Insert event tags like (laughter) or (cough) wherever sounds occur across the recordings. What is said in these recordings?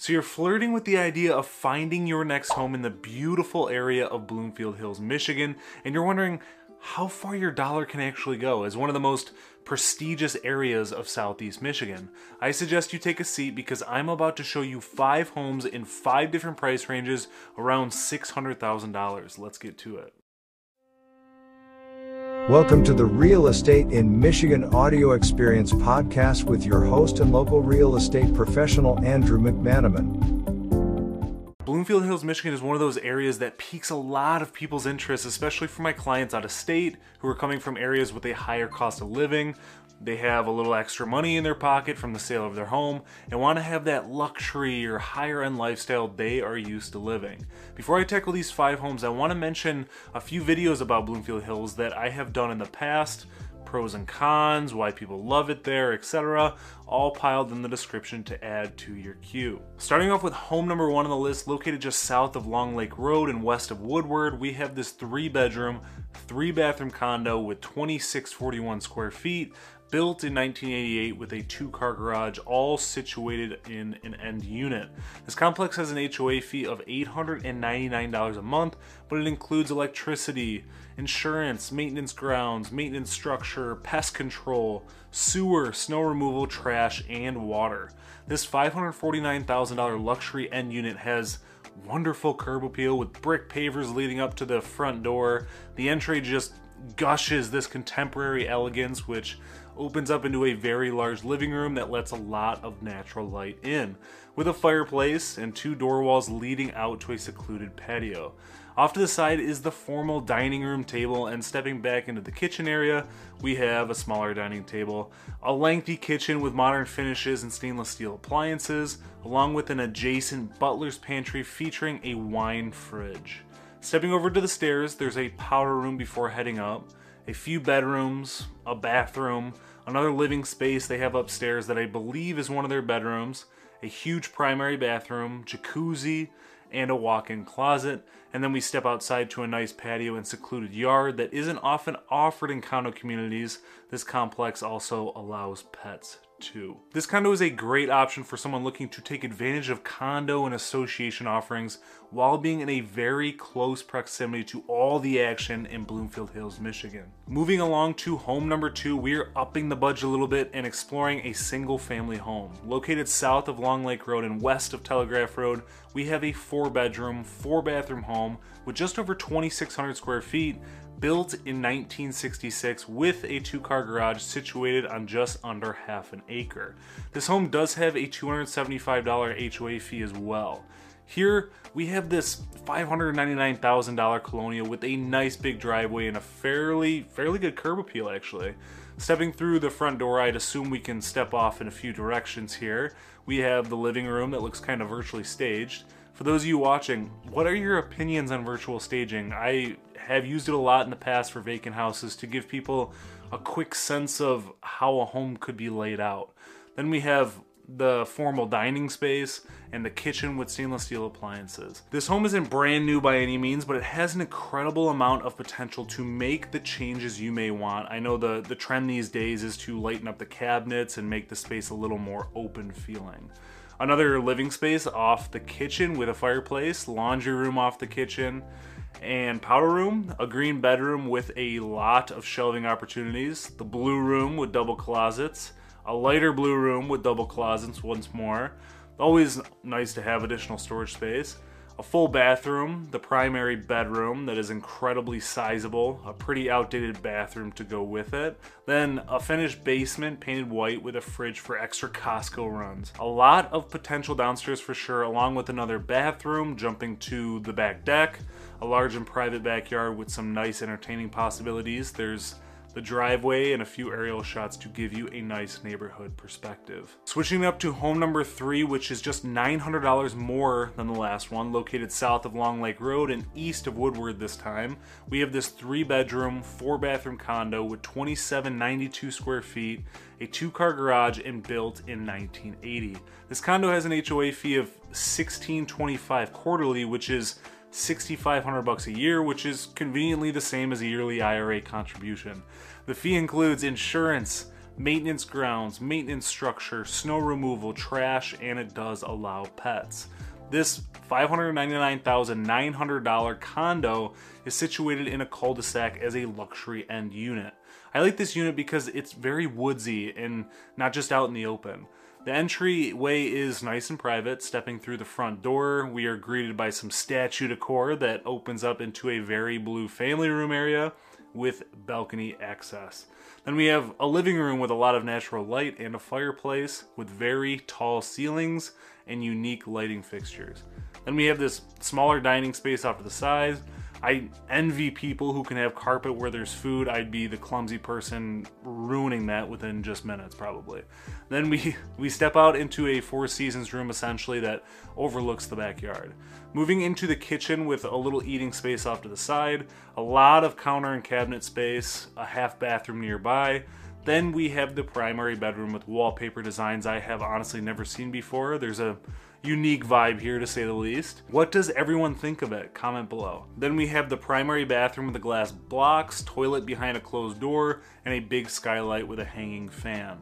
So you're flirting with the idea of finding your next home in the beautiful area of Bloomfield Hills, Michigan, and you're wondering how far your dollar can actually go as one of the most prestigious areas of southeast Michigan. I suggest you take a seat because I'm about to show you five homes in five different price ranges around $600,000. Let's get to it. Welcome to the Real Estate in Michigan Audio Experience podcast with your host and local real estate professional, Andrew McManamon. Bloomfield Hills, Michigan is one of those areas that piques a lot of people's interest, especially for my clients out of state who are coming from areas with a higher cost of living. They have a little extra money in their pocket from the sale of their home and want to have that luxury or higher end lifestyle they are used to living. Before I tackle these five homes, I want to mention a few videos about Bloomfield Hills that I have done in the past pros and cons, why people love it there, etc., all piled in the description to add to your queue. Starting off with home number one on the list, located just south of Long Lake Road and west of Woodward, we have this three bedroom, three bathroom condo with 2641 square feet, built in 1988 with a two car garage, all situated in an end unit. This complex has an HOA fee of $899 a month, but it includes electricity, insurance, maintenance grounds, maintenance structure, pest control, sewer, snow removal, trash, and water. This $549,000 luxury end unit has wonderful curb appeal with brick pavers leading up to the front door. The entry just gushes this contemporary elegance, which opens up into a very large living room that lets a lot of natural light in, with a fireplace and two door walls leading out to a secluded patio. Off to the side is the formal dining room table, and stepping back into the kitchen area, we have a smaller dining table, a lengthy kitchen with modern finishes and stainless steel appliances, along with an adjacent butler's pantry featuring a wine fridge. Stepping over to the stairs, there's a powder room before heading up, a few bedrooms, a bathroom, another living space they have upstairs that I believe is one of their bedrooms, a huge primary bathroom, jacuzzi, and a walk in closet. And then we step outside to a nice patio and secluded yard that isn't often offered in condo communities. This complex also allows pets This condo is a great option for someone looking to take advantage of condo and association offerings while being in a very close proximity to all the action in Bloomfield Hills, Michigan. Moving along to home number two, we are upping the budget a little bit and exploring a single family home. Located south of Long Lake Road and west of Telegraph Road, we have a four bedroom, four bathroom home with just over 2,600 square feet built in 1966 with a two car garage situated on just under half an acre. This home does have a $275 HOA fee as well. Here we have this $599,000 colonial with a nice big driveway and a fairly fairly good curb appeal actually. Stepping through the front door, I'd assume we can step off in a few directions here. We have the living room that looks kind of virtually staged. For those of you watching, what are your opinions on virtual staging? I have used it a lot in the past for vacant houses to give people a quick sense of how a home could be laid out. Then we have the formal dining space and the kitchen with stainless steel appliances. This home isn't brand new by any means, but it has an incredible amount of potential to make the changes you may want. I know the, the trend these days is to lighten up the cabinets and make the space a little more open feeling. Another living space off the kitchen with a fireplace, laundry room off the kitchen, and powder room, a green bedroom with a lot of shelving opportunities, the blue room with double closets, a lighter blue room with double closets once more. Always nice to have additional storage space. A full bathroom, the primary bedroom that is incredibly sizable, a pretty outdated bathroom to go with it. Then a finished basement painted white with a fridge for extra Costco runs. A lot of potential downstairs for sure, along with another bathroom jumping to the back deck, a large and private backyard with some nice entertaining possibilities. There's the driveway, and a few aerial shots to give you a nice neighborhood perspective. Switching up to home number three, which is just $900 more than the last one, located south of Long Lake Road and east of Woodward this time. We have this three bedroom, four bathroom condo with 2792 square feet, a two car garage, and built in 1980. This condo has an HOA fee of 1625 quarterly, which is 6500 bucks a year, which is conveniently the same as a yearly IRA contribution. The fee includes insurance, maintenance grounds, maintenance structure, snow removal, trash, and it does allow pets. This $599,900 condo is situated in a cul de sac as a luxury end unit. I like this unit because it's very woodsy and not just out in the open. The entryway is nice and private. Stepping through the front door, we are greeted by some statue decor that opens up into a very blue family room area with balcony access. Then we have a living room with a lot of natural light and a fireplace with very tall ceilings and unique lighting fixtures. Then we have this smaller dining space off to the side. I envy people who can have carpet where there's food. I'd be the clumsy person ruining that within just minutes, probably. Then we (laughs) we step out into a Four Seasons room essentially that overlooks the backyard. Moving into the kitchen with a little eating space off to the side, a lot of counter and cabinet space, a half bathroom nearby. Then we have the primary bedroom with wallpaper designs I have honestly never seen before. There's a unique vibe here to say the least. What does everyone think of it? Comment below. Then we have the primary bathroom with the glass blocks, toilet behind a closed door, and a big skylight with a hanging fan.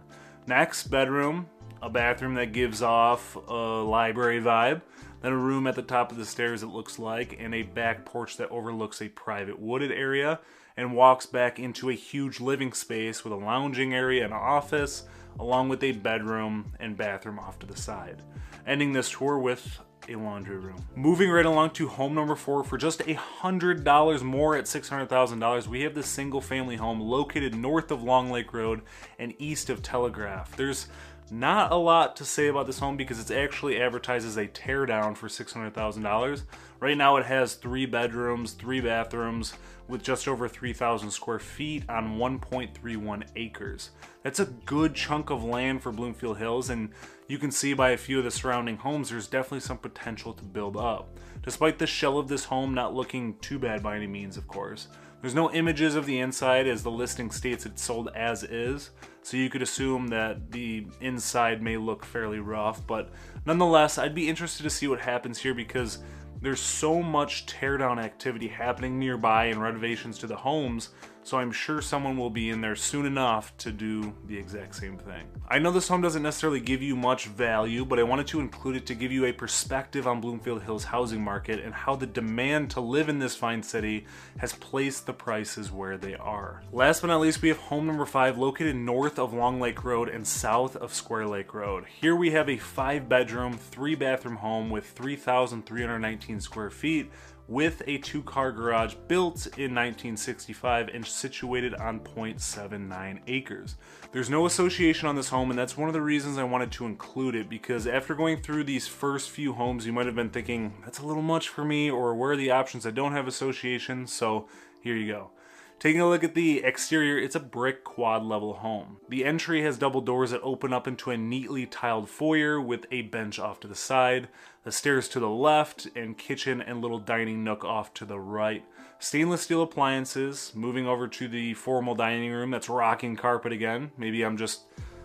Next, bedroom, a bathroom that gives off a library vibe, then a room at the top of the stairs it looks like, and a back porch that overlooks a private wooded area and walks back into a huge living space with a lounging area and office, along with a bedroom and bathroom off to the side. Ending this tour with a laundry room. Moving right along to home number four for just a hundred dollars more at six hundred thousand dollars, we have this single family home located north of Long Lake Road and east of Telegraph. There's not a lot to say about this home because it's actually advertised as a teardown for $600,000. Right now it has three bedrooms, three bathrooms, with just over 3,000 square feet on 1.31 acres. That's a good chunk of land for Bloomfield Hills, and you can see by a few of the surrounding homes there's definitely some potential to build up. Despite the shell of this home not looking too bad by any means, of course. There's no images of the inside as the listing states it's sold as is, so you could assume that the inside may look fairly rough, but nonetheless, I'd be interested to see what happens here because there's so much teardown activity happening nearby and renovations to the homes, so I'm sure someone will be in there soon enough to do the exact same thing. I know this home doesn't necessarily give you much value, but I wanted to include it to give you a perspective on Bloomfield Hills housing market and how the demand to live in this fine city has placed the prices where they are. Last but not least, we have home number five located north of Long Lake Road and south of Square Lake Road. Here we have a five bedroom, three bathroom home with 3,319 square feet with a two car garage built in 1965 and situated on 0.79 acres. There's no association on this home, and that's one of the reasons I wanted to include it because after going through these first few homes, you might have been thinking, that's a little much for me, or where are the options that don't have association? So here you go. Taking a look at the exterior, it's a brick quad level home. The entry has double doors that open up into a neatly tiled foyer with a bench off to the side, the stairs to the left, and kitchen and little dining nook off to the right. Stainless steel appliances, moving over to the formal dining room that's rocking carpet again. Maybe I'm just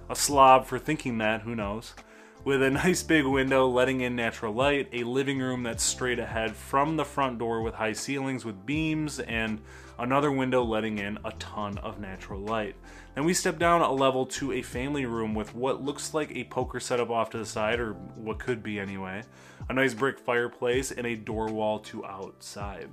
a slob for thinking that, who knows with a (laughs) nice big window letting in natural light, a living room that's straight ahead from the front door with high ceilings with beams, and another window letting in a ton of natural light. Then we step down a level to a family room with what looks like a poker setup off to the side, or what could be anyway, a nice brick fireplace, and a door wall to outside.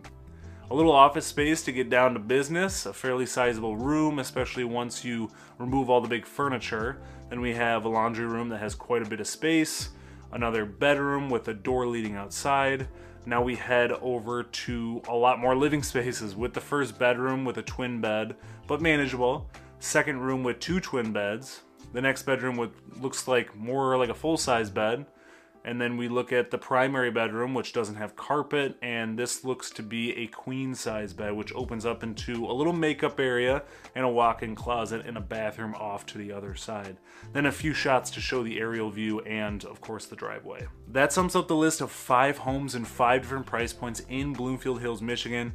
A little office space to get down to business, a fairly sizable room, especially once you remove all the big furniture. Then we have a laundry room that has quite a bit of space, another bedroom with a door leading outside. Now we head over to a lot more living spaces with the first bedroom with a twin bed, but manageable. Second room with two twin beds. The next bedroom with looks like more like a full-size bed and then we look at the primary bedroom, which doesn't have carpet, and this looks to be a queen size bed, which opens up into a little makeup area and a walk in closet and a bathroom off to the other side. Then a few shots to show the aerial view and, of course, the driveway. That sums up the list of five homes in five different price points in Bloomfield Hills, Michigan.